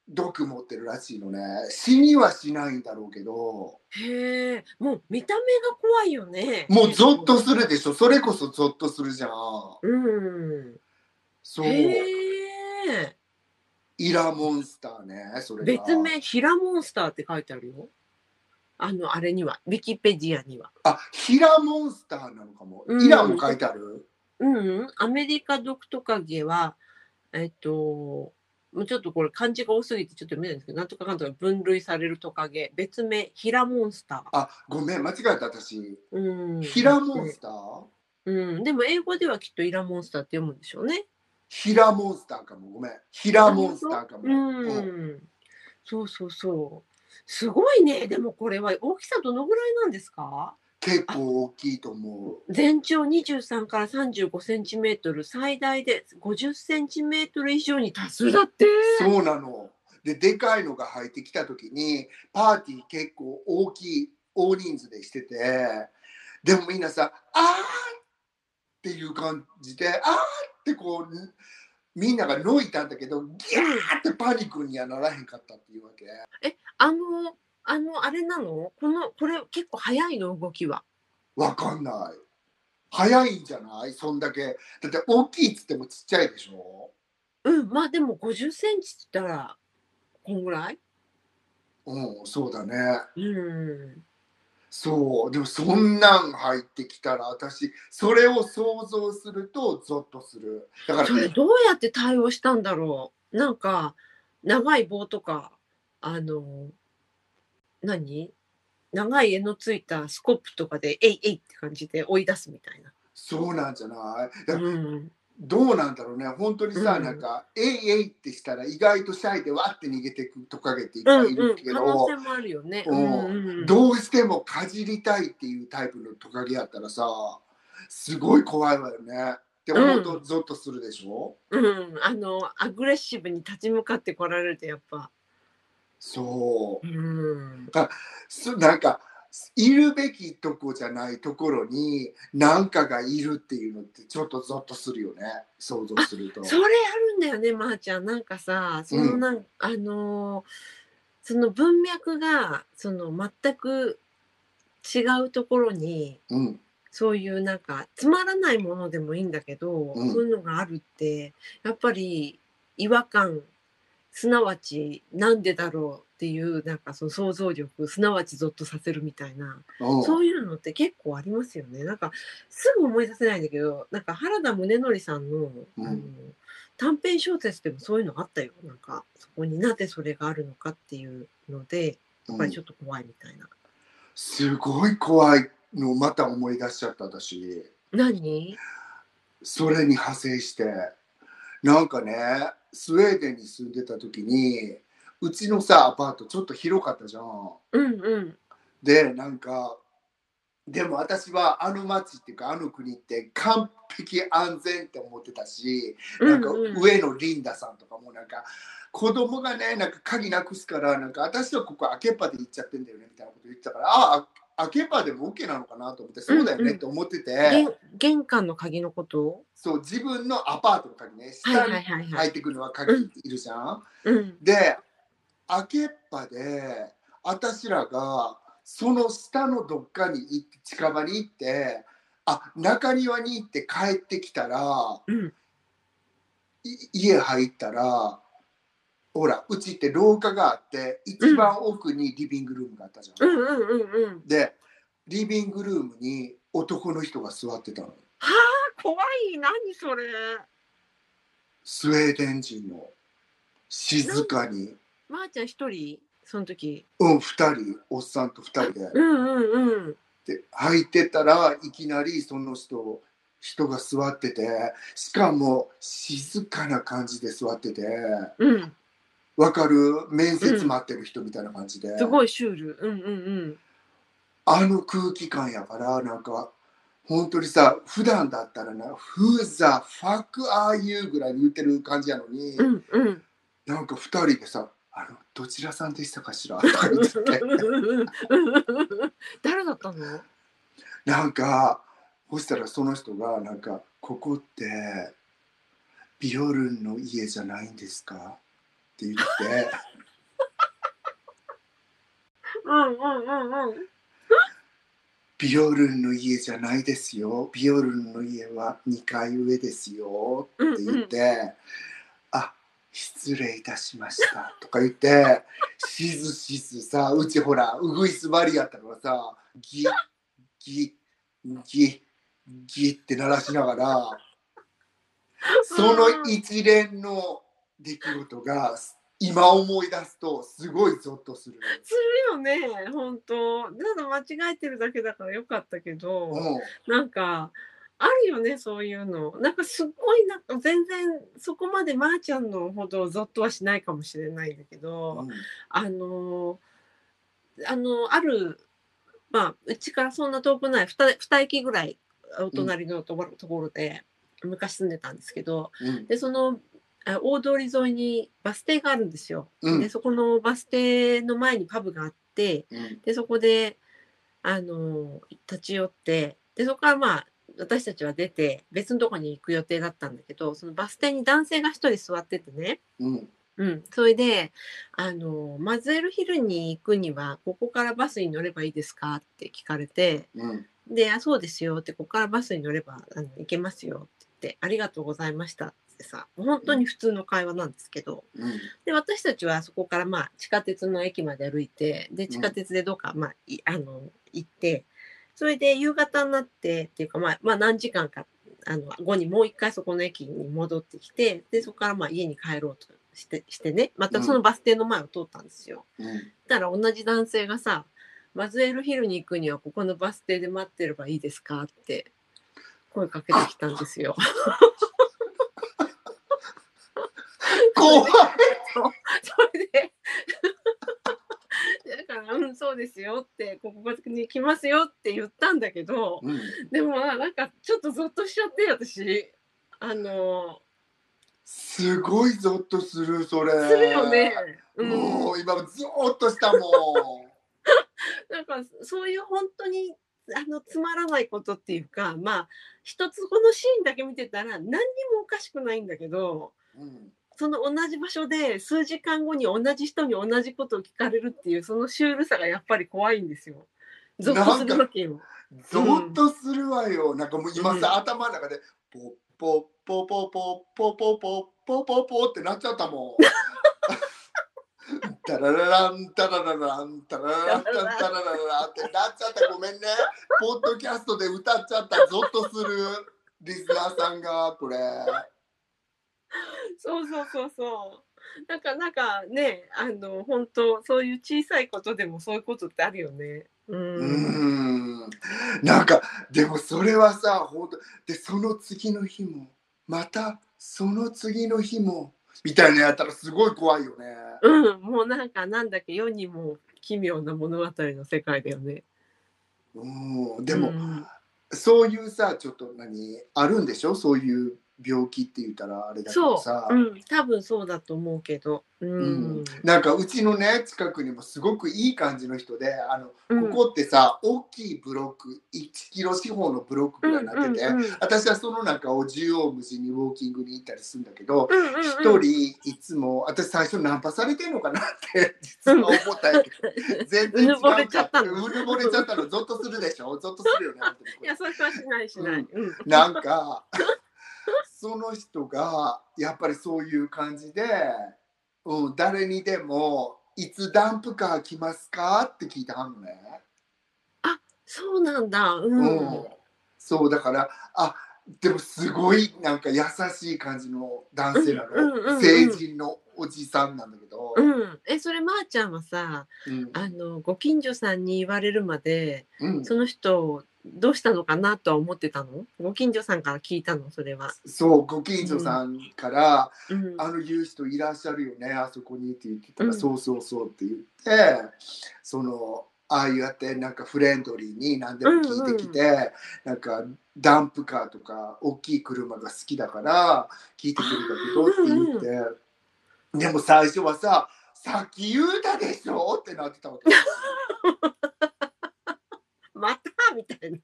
毒持ってるらしいのね死にはしないんだろうけどへえ、もう見た目が怖いよね。もうゾッとするでしょそれこそゾッとするじゃんうん。そうへえ。イラモンスターねそれが別名ヒラモンスターって書いてあるよ。あのあれには、ウィキペディアには。あヒラモンスターなのかも、うんイラも書いてある？うん、うん、アメリカ毒トカゲは、えっと、もうちょっとこれ漢字が多すぎてちょっと読めないんですけど、なんとかかんとか分類されるトカゲ、別名ヒラモンスター。あごめん間違えた私うん。ヒラモンスター？うん、でも英語ではきっとイラモンスターって読むんでしょうね。ヒラモンスターかもごめんヒラモンスターかも、うん、うんそうそうそう。すごいね。でもこれは大きさどのぐらいなんですか？結構大きいと思う全長23から35センチメートル、最大で50センチメートル以上に達するだって。そうなの。で、でかいのが入ってきたときに、パーティー結構大きい、大人数でしてて、でもみんなさ、あーっていう感じで、あーってこう、みんながのいたんだけど、ギャーってパニックにはならへんかったっていうわけ。あの、あの、あれなの？この、これ結構早いの？動きは。わかんない。早いんじゃない？そんだけ。だって大きいっつってもちっちゃいでしょ？うん、まあでも50センチって言ったら、こんぐらい？うん、そうだね。うん。そう、でもそんなん入ってきたら私、それを想像するとゾッとする。だからそ、れどうやって対応したんだろう？なんか、長い棒とか、あの、何？長い柄のついたスコップとかで、えいえいって感じで追い出すみたいな。そうなんじゃない？だうん。どうなんだろうね。本当にさ、うんなんか、えいえいってしたら意外とシャイでわって逃げていくトカゲっていっうんうんぱいいるけ。可ど、能性もあるよね。うんうんどうしてもかじりたいっていうタイプのトカゲやったらさ、すごい怖いわよね。って思うとゾッとするでしょ、うん。あの、アグレッシブに立ち向かってこられると、やっぱ。そう。うん。すなんかいるべきとこじゃないところに何かがいるっていうのってちょっとゾッとするよね想像すると。それあるんだよね、まー、ちゃん。なんかさ、そのなん、あのーその文脈が、その全く違うところに、うん、そういうなんかつまらないものでもいいんだけど、うんそういうのがあるってやっぱり違和感すなわちなんでだろうっていうなんかその想像力すなわちゾッとさせるみたいな、うんそういうのって結構ありますよね。なんかすぐ思い出せないんだけどなんか原田宗則さんの,、うん。あの短編小説でもそういうのあったよ。なんかそこになぜそれがあるのかっていうのでやっぱりちょっと怖いみたいな。すごい怖いのをまた思い出しちゃった私。何？それに派生してなんかねスウェーデンに住んでた時にうちのさアパートちょっと広かったじゃん。うんうん。でなんかでも私はあの町っていうかあの国って完璧安全って思ってたしなんか上のリンダさんとかもなんか子供がねなんか鍵なくすからなんか私はここ開けっぱで行っちゃってんだよねみたいなこと言ってたからああ開けっぱでも OK なのかなと思ってそうだようん。うんねって思ってて、玄玄関の鍵のこと？そう自分のアパートの鍵ね。はい下に入ってくるのは鍵いるじゃん、うん。で開けっぱで私らがその下のどっかに行って近場に行ってあ中庭に行って帰ってきたらうん。い家入ったらほらうちって廊下があって一番奥にリビングルームがあったじゃん。うんうんうんうん。でリビングルームに男の人が座ってたの。怖い。何それ。スウェーデン人の静かに。まー、ちゃん一人？その時。うん2人。おっさんと2人で。うんうんうん。で入ってたらいきなりその人人が座っててしかも静かな感じで座ってて。うんわかる？面接待ってる人みたいな感じで、すごいシュール。うんうんうん。あの空気感やからなんか本当にさ普段だったらな「Who the fuck are you?」ぐらいに言ってる感じやのに、うんうん。なんか2人でさ「あのどちらさんでしたかしら?」とか言って。て 誰だったの？なんかそしたらその人がなんか「ここってビオルンの家じゃないんですか?」って言って。うんうんうんうん「ビオルンの家じゃないですよ。ビオルンの家は2階上ですよ」って言って「あ失礼いたしました」とか言って。しずしずさうちほらうぐいす張りやったからさギッギッギッギッって鳴らしながらその一連の出来事が今思い出すとすごいゾッとする。するよね。本当ただ間違えてるだけだからよかったけど、うん。なんかあるよねそういうの。なんかすっごいなんか全然そこまでまーちゃんのほどゾッとはしないかもしれないんだけど、あのあのあるまあうちからそんな遠くない 2, 二駅ぐらいお隣のところ,、ところで昔住んでたんですけどうん。でそのあ大通り沿いにバス停があるんですよ。うん。でそこのバス停の前にパブがあってうん。でそこであの立ち寄ってでそこからまあ私たちは出て別のとこに行く予定だったんだけどそのバス停に男性が一人座っててね、うん。うん、それであのマズエルヒルに行くにはここからバスに乗ればいいですか？って聞かれてうん。で、あ、そうですよって、ここからバスに乗ればあの行けますよ。ってありがとうございましたってさ、本当に普通の会話なんですけど、うん。で、私たちはそこからまあ地下鉄の駅まで歩いて、で、地下鉄でどうか、まあ、いあの、行って、それで夕方になってっていうか、まあ、まあ何時間か、あの、後にもう一回そこの駅に戻ってきて、で、そこからまあ家に帰ろうとして、してね、またそのバス停の前を通ったんですよ。うん。たら同じ男性がさ、マズエルヒルに行くにはここのバス停で待ってればいいですか？って声かけてきたんですよ。怖いそれでだから、うん、そうですよって、ここに来ますよって言ったんだけど、うんでもなんかちょっとゾッとしちゃって、私。あの、すごいゾッとするそれするよね。うん。もう今ゾッとしたもん なんかそういう本当にあのつまらないことっていうかまあ一つこのシーンだけ見てたら何にもおかしくないんだけどうんその同じ場所で数時間後に同じ人に同じことを聞かれるっていうそのシュールさがやっぱり怖いんですよ。ゾッとするわけよ。ゾッとするわよ。なんかもう今さ、うん頭の中でポッポッポポポポポポポポポってなっちゃったもん。タララランタララランタララランタララララってなっちゃったごめんね。ポッドキャストで歌っちゃったゾッとするリスナーさんがこれ。そうそうそうそう。なんかなんかねあの本当そういう小さいことでもそういうことってあるよね。う。うんん。なんかでもそれはさ本当でその次の日もまたその次の日もみたいなやったらすごい怖いよね。うん、もうなんかなんだっけ世にも奇妙な物語の世界だよね。うん。でも、うんそういうさちょっと何あるんでしょ？そういう病気って言ったらあれだけどさ、、う。ん、多分そうだと思うけど。うん。うん。なんかうちのね近くにもすごくいい感じの人であの、うん。ここってさ大きいブロック1キロ四方のブロックぐらいになってて、うんうんうん。私はその中を縦横無尽にウォーキングに行ったりするんだけどうんうんうん。一、人いつも私最初ナンパされてんのかなって実は思ったんやけど全然違ううぬぼれちゃったの。うぬぼれちゃったの。ゾッとするでしょ？ゾッとするよねいや、それはしないしない。うん。なんかその人がやっぱりそういう感じで、うん、誰にでも「いつダンプカー来ますか?」って聞いてはんのね。そうなんだ。う。うんん、そうだからあでもすごいなんか優しい感じの男性なの、うんうんうんうん成人のおじさんなんだけど、うん。え、それまーちゃんはさ、うんあのご近所さんに言われるまで、うんその人どうしたのかなとは思ってたの？ご近所さんから聞いたの？それは。そうご近所さんからうん「あの言う人いらっしゃるよねあそこに」って言ってたら「うん。そうそうそう」って言ってそのああいうやってなんかフレンドリーに何でも聞いてきて、なんかダンプカーとか大きい車が好きだから聞いてくるんだけどって言って、でも最初はさ「さっき言うたでしょ?」ってなってたわけ みたいな。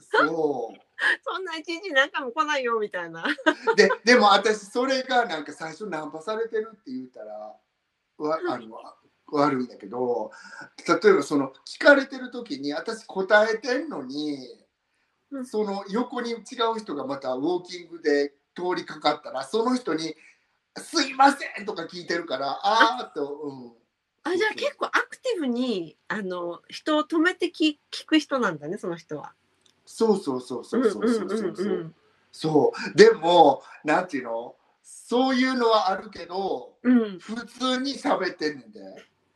そう そんな一日何回も来ないよみたいな。ででも私それがなんか最初ナンパされてるって言ったらわあの 悪いんだけど例えばその聞かれてる時に私答えてんのにうんその横に違う人がまたウォーキングで通りかかったらその人に「すいません!」とか聞いてるからああーと、うん、あじゃあ結構アクティブにあの人を止めてき聞く人なんだねその人は。そうそうそうそうそうそうそう,、そうでもなんていうの？そういうのはあるけど、うん、普通に喋ってんねんで。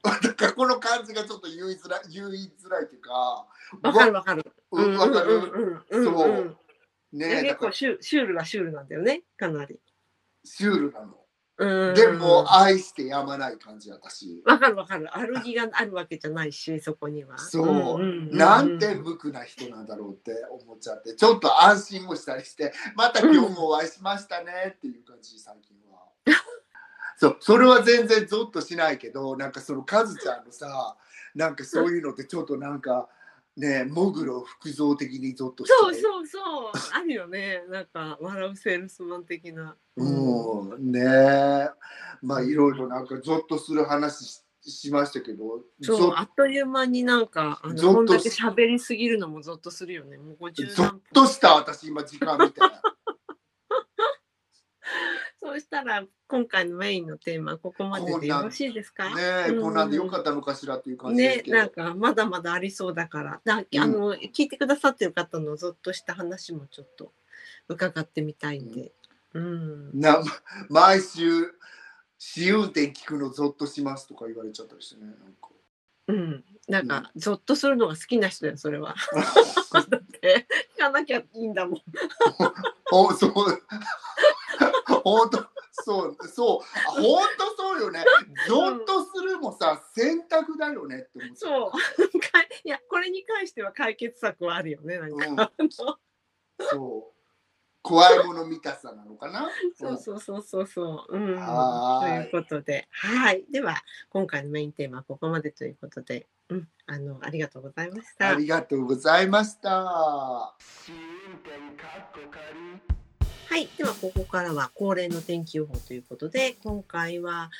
なんかこの感じがちょっと言いづらい言いづらいっていうか。わかるわかる。わかる？そう。ね結構シュシュールはシュールなんだよねかなり。シュールなの。でも愛してやまない感じ私わかるわかる。悪気があるわけじゃないしそこには。そう、んんん。なんて無垢な人なんだろうって思っちゃってちょっと安心もしたりしてまた今日もお会いしましたねっていう感じ最近は。そうそれは全然ゾッとしないけどなんかそのカズちゃんのさなんかそういうのってちょっとなんかねモグロ複造的にゾッとしちゃそうそうそう。あるよね。なんか笑うセールスマン的な。うん。ね。えまあいろいろなんかゾッとする話ししましたけどそうあっという間になんかあのこんだけ喋りすぎるのもゾッとするよね。もう50ゾッ。とした私今時間見てそうしたら今回のメインのテーマここまででよろしいですか？ねえうんこんなんでよかったのかしらっていう感じねなんかまだまだありそうだからだあの、聞いてくださってる方のぞっとした話もちょっと伺ってみたいんで。うん。な毎週試運転聞くのゾッとしますとか言われちゃったりしてねなんかうん。なんか、ぞっとするのが好きな人だよ、それは。だって、聞かなきゃいいんだもん。ほそう本当そうそうあ本当そうよねゾッとするもさ選択だよねって思っそう。か いいや、これに関しては解決策はあるよね、なんか。うんそう怖いもの見たさなのかな？そうそうそうそうそう。うん。ということで、はい。では、今回のメインテーマはここまでということで、うん。あの、ありがとうございました。ありがとうございましたはい、ではここからは恒例の天気予報ということで今回は、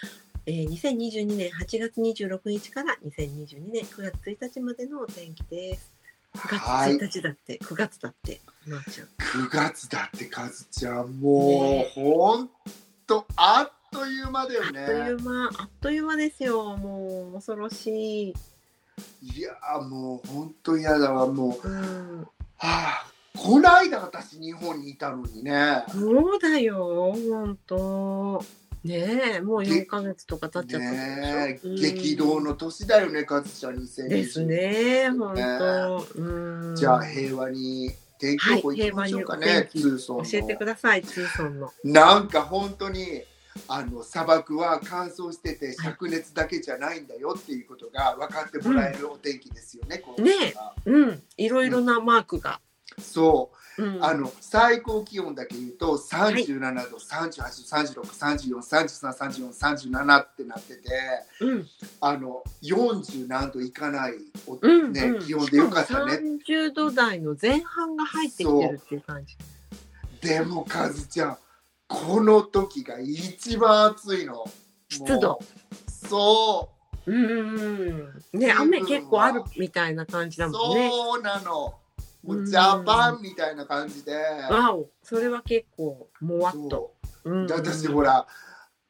えー、2022年8月26日から2022年9月1日までのお天気です。9はい月1日だって、9月だって、まー、ちゃん。9月だってカズちゃんもうほんとあっという間だよあっといねう間、あっという間ですよ。もう恐ろしい。いやもうほんと嫌だわもううん。はあこないだ私日本にいたのにねそうだよ、本当。ねえ、もう4ヶ月とか経っちゃったねえでしょ。激動の年だよねカズちゃん2020ですね、本当。うん。じゃあ平和に天気予報行きましょうかね、はい教えてください、ツーソンの。なんか本当にあの砂漠は乾燥してて灼熱だけじゃないんだよっていうことが分かってもらえるお天気ですよね。この時ねはうん、いろいろなマークが。そう。う、ん、あの最高気温だけ言うと37度、38度、36、34、33、34、37ってなってて、うん、あの40何度いかないお、うん、ねうん。気温でよかったね。三十度台の前半が入ってきてるっていう感じ。でもカズちゃんこの時が一番暑いの。湿度そう。うん、うん、ね、雨結構あるみたいな感じだもんね。そうなの。もううんジャパンみたいな感じで。わお、それは結構もわっと。私ほら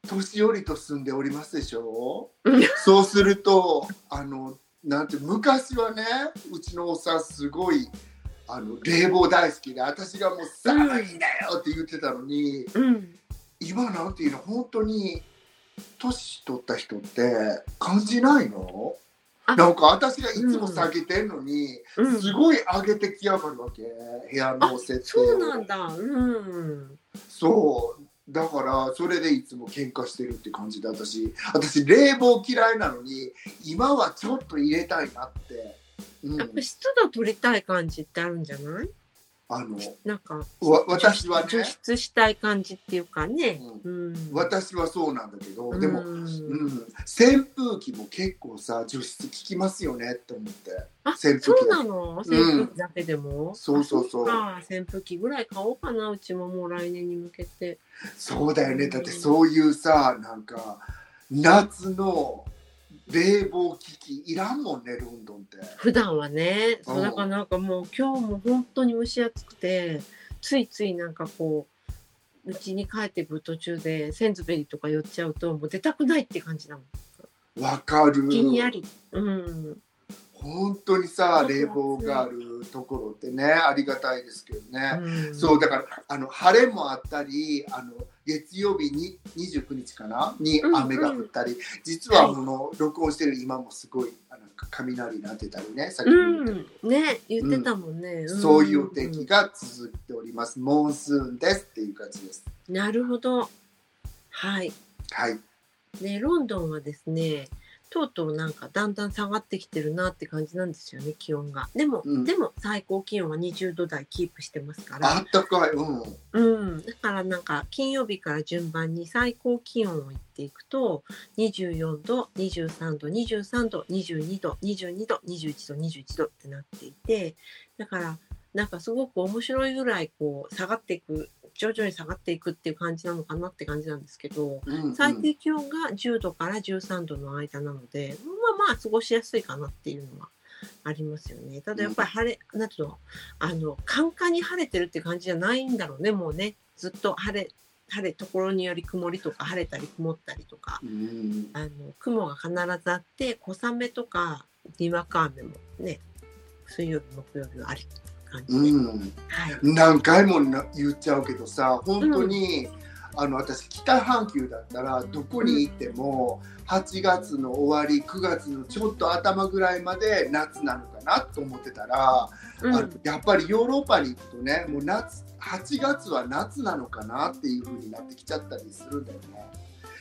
年寄りと住んでおりますでしょ？うん そうするとあのなんて昔はねうちのおっさんすごいあの冷房大好きで私がもう寒いんだよって言ってたのに、うん、今なんていうの本当に年取った人って感じないの？あ。なんか私がいつも下げてんのに、うん、すごい上げてきやがるわけ部屋の設定を。そうなんだ。うん。そう。だからそれでいつも喧嘩してるって感じで私私冷房嫌いなのに今はちょっと入れたいなって、うんやっぱ湿度取りたい感じってあるんじゃない？あのなんかわ私はね除湿したい感じっていうかね。うん。私はそうなんだけど、うんでも、うん、扇風機も結構さ除湿効きますよねって思ってあ、扇風機そうなの？扇風機だけでも？そうそうそう扇風機ぐらい買おうかな。うちももう来年に向けて。そうだよねだってそういうさなんか夏の冷房機器いらんもんねロンドンって。普段はね。そううんだからなんかもう今日も本当に蒸し暑くて、ついついなんかこう。うちに帰ってくる途中でセンズベリーとか寄っちゃうともう出たくないって感じだもん。わかるひんやり。うん。本当にさ冷房があるところってねありがたいですけどね、うんそうだからあの晴れもあったりあの月曜日に29日かな？にうん雨が降ったり、実はこの録音してる今もすごいあなんか雷鳴ってたりねさっきも言っうん、ね、言ってたもんね。んそういうお天気が続いております。モンスーンですっていう感じです。なるほど。はい。はい。ね、ロンドンはですね、とうとうなんかだんだん下がってきてるなって感じなんですよね、気温が。でも、うんでも最高気温は20度台キープしてますから。あったかい。うん。うん。だからなんか金曜日から順番に最高気温を言っていくと、24度、23度、23度、22度、22度、21度、21度ってなっていて、だからなんかすごく面白いぐらいこう下がっていく、徐々に下がっていくっていう感じなのかなって感じなんですけど、うんうん。最低気温が10度から13度の間なので、まあまあ過ごしやすいかなっていうのはありますよね。ただやっぱり晴れ、なんていうの、あの、カンカンに晴れてるって感じじゃないんだろうね、もうね。ずっと晴れ、晴れ、ところにより曇りとか晴れたり曇ったりとか、うん。あの、雲が必ずあって、小雨とかにわか雨もね、水曜日、木曜日はあり感じで。うん。はい。何回もな言っちゃうけどさ本当に、あの私北半球だったらどこに行っても8月の終わり9月のちょっと頭ぐらいまで夏なのかなと思ってたら、うんあのやっぱりヨーロッパに行くとねもう夏8月は夏なのかなっていう風になってきちゃったりするんだよね。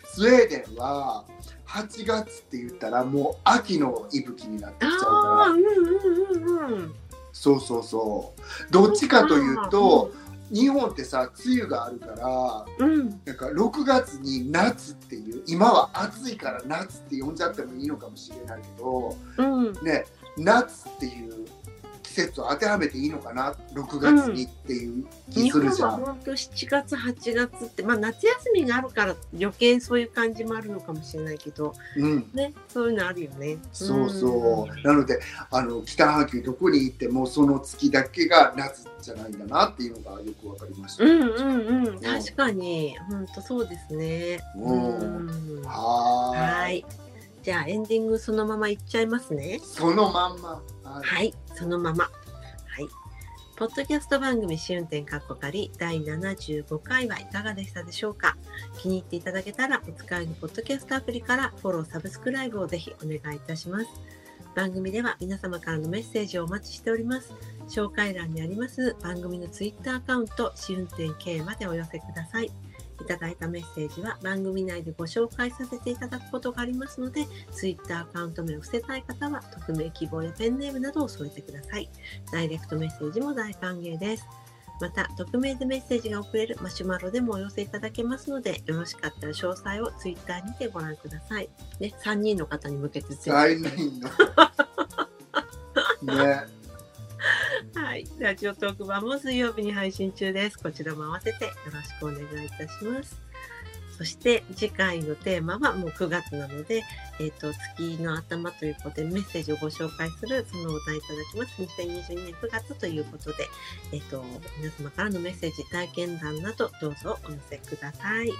スウェーデンは8月って言ったらもう秋の息吹になってきちゃうからうんうんうんうん。そうそうそうどっちかというと、日本ってさ梅雨があるからうん。なんか6月に夏っていう今は暑いから夏って呼んじゃってもいいのかもしれないけどうん。ね夏っていう季節を当てはめていいのかな？6月にっていう気するじゃん。は本当7月8月ってまあ夏休みがあるから余計そういう感じもあるのかもしれないけどうんねそういうのあるよね。そうそう。なので、あの北半球どこに行ってもその月だけが夏じゃないんだなっていうのがよくわかりました。うんうんうん確かに本当そうですね。うんんはー。はいい。じゃあエンディングそのままいっちゃいますね。そのまんま。はい、そのまま。はい。ポッドキャスト番組試運転かっこかり第75回はいかがでしたでしょうか気に入っていただけたらお使いのポッドキャストアプリからフォロー、サブスクライブをぜひお願いいたします。番組では皆様からのメッセージをお待ちしております。紹介欄にあります番組のツイッターアカウント試運転 K までお寄せください。いただいたメッセージは番組内でご紹介させていただくことがありますので、ツイッターアカウント名を伏せたい方は、匿名希望やペンネームなどを添えてください。ダイレクトメッセージも大歓迎です。また、匿名でメッセージが送れるマシュマロでもお寄せいただけますので、よろしかったら詳細をツイッターにてご覧ください。ね、3人の方に向けてぜひ。大人の。ね。はい、ラジオトーク版も水曜日に配信中です。こちらも合わせてよろしくお願いいたします。そして次回のテーマはもう9月なので、えっ、と、月の頭ということでメッセージをご紹介するそのお題いただきます。2022年9月ということで、えっ、と、皆様からのメッセージ、体験談などどうぞお寄せください。よ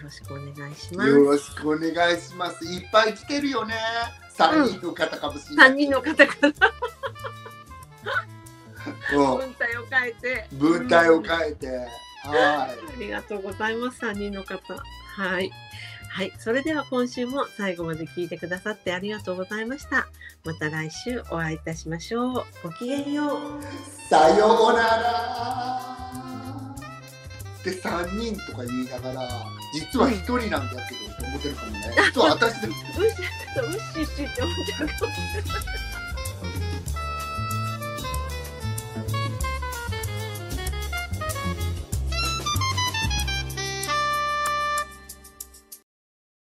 ろしくお願いします。よろしくお願いします。いっぱい来てるよね。三人の方かもしれない。3人の方からうん文体を変えて。文体をえ変えて。はありがとうございます。3人の方。はい。はい。それでは今週も最後まで聞いてくださってありがとうございました。また来週お会いいたしましょう。ごきげんよう。い。さようなら。で三人とか言いながら実は一人なんだけど って思ってるかもね。実は私でうっし、うっしっしって思っちゃうかもしれない。